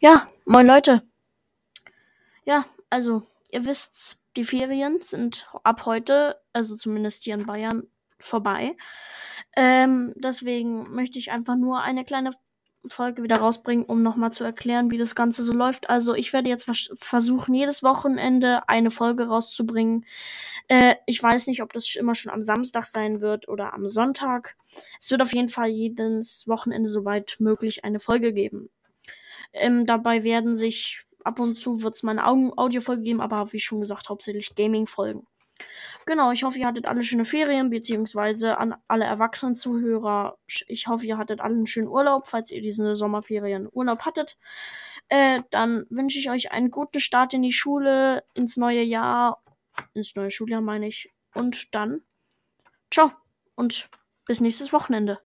Ja, moin Leute. Ja, also, ihr wisst, die Ferien sind ab heute, also zumindest hier in Bayern, vorbei. Ähm, deswegen möchte ich einfach nur eine kleine Folge wieder rausbringen, um nochmal zu erklären, wie das Ganze so läuft. Also ich werde jetzt vers versuchen, jedes Wochenende eine Folge rauszubringen. Äh, ich weiß nicht, ob das immer schon am Samstag sein wird oder am Sonntag. Es wird auf jeden Fall jedes Wochenende soweit möglich eine Folge geben. Ähm, dabei werden sich ab und zu wird's mal eine Au Audiofolge geben, aber wie schon gesagt, hauptsächlich Gaming-Folgen. Genau, ich hoffe, ihr hattet alle schöne Ferien, beziehungsweise an alle erwachsenen Zuhörer. Ich hoffe, ihr hattet alle einen schönen Urlaub, falls ihr diesen Sommerferien Urlaub hattet. Äh, dann wünsche ich euch einen guten Start in die Schule, ins neue Jahr, ins neue Schuljahr meine ich. Und dann, ciao und bis nächstes Wochenende.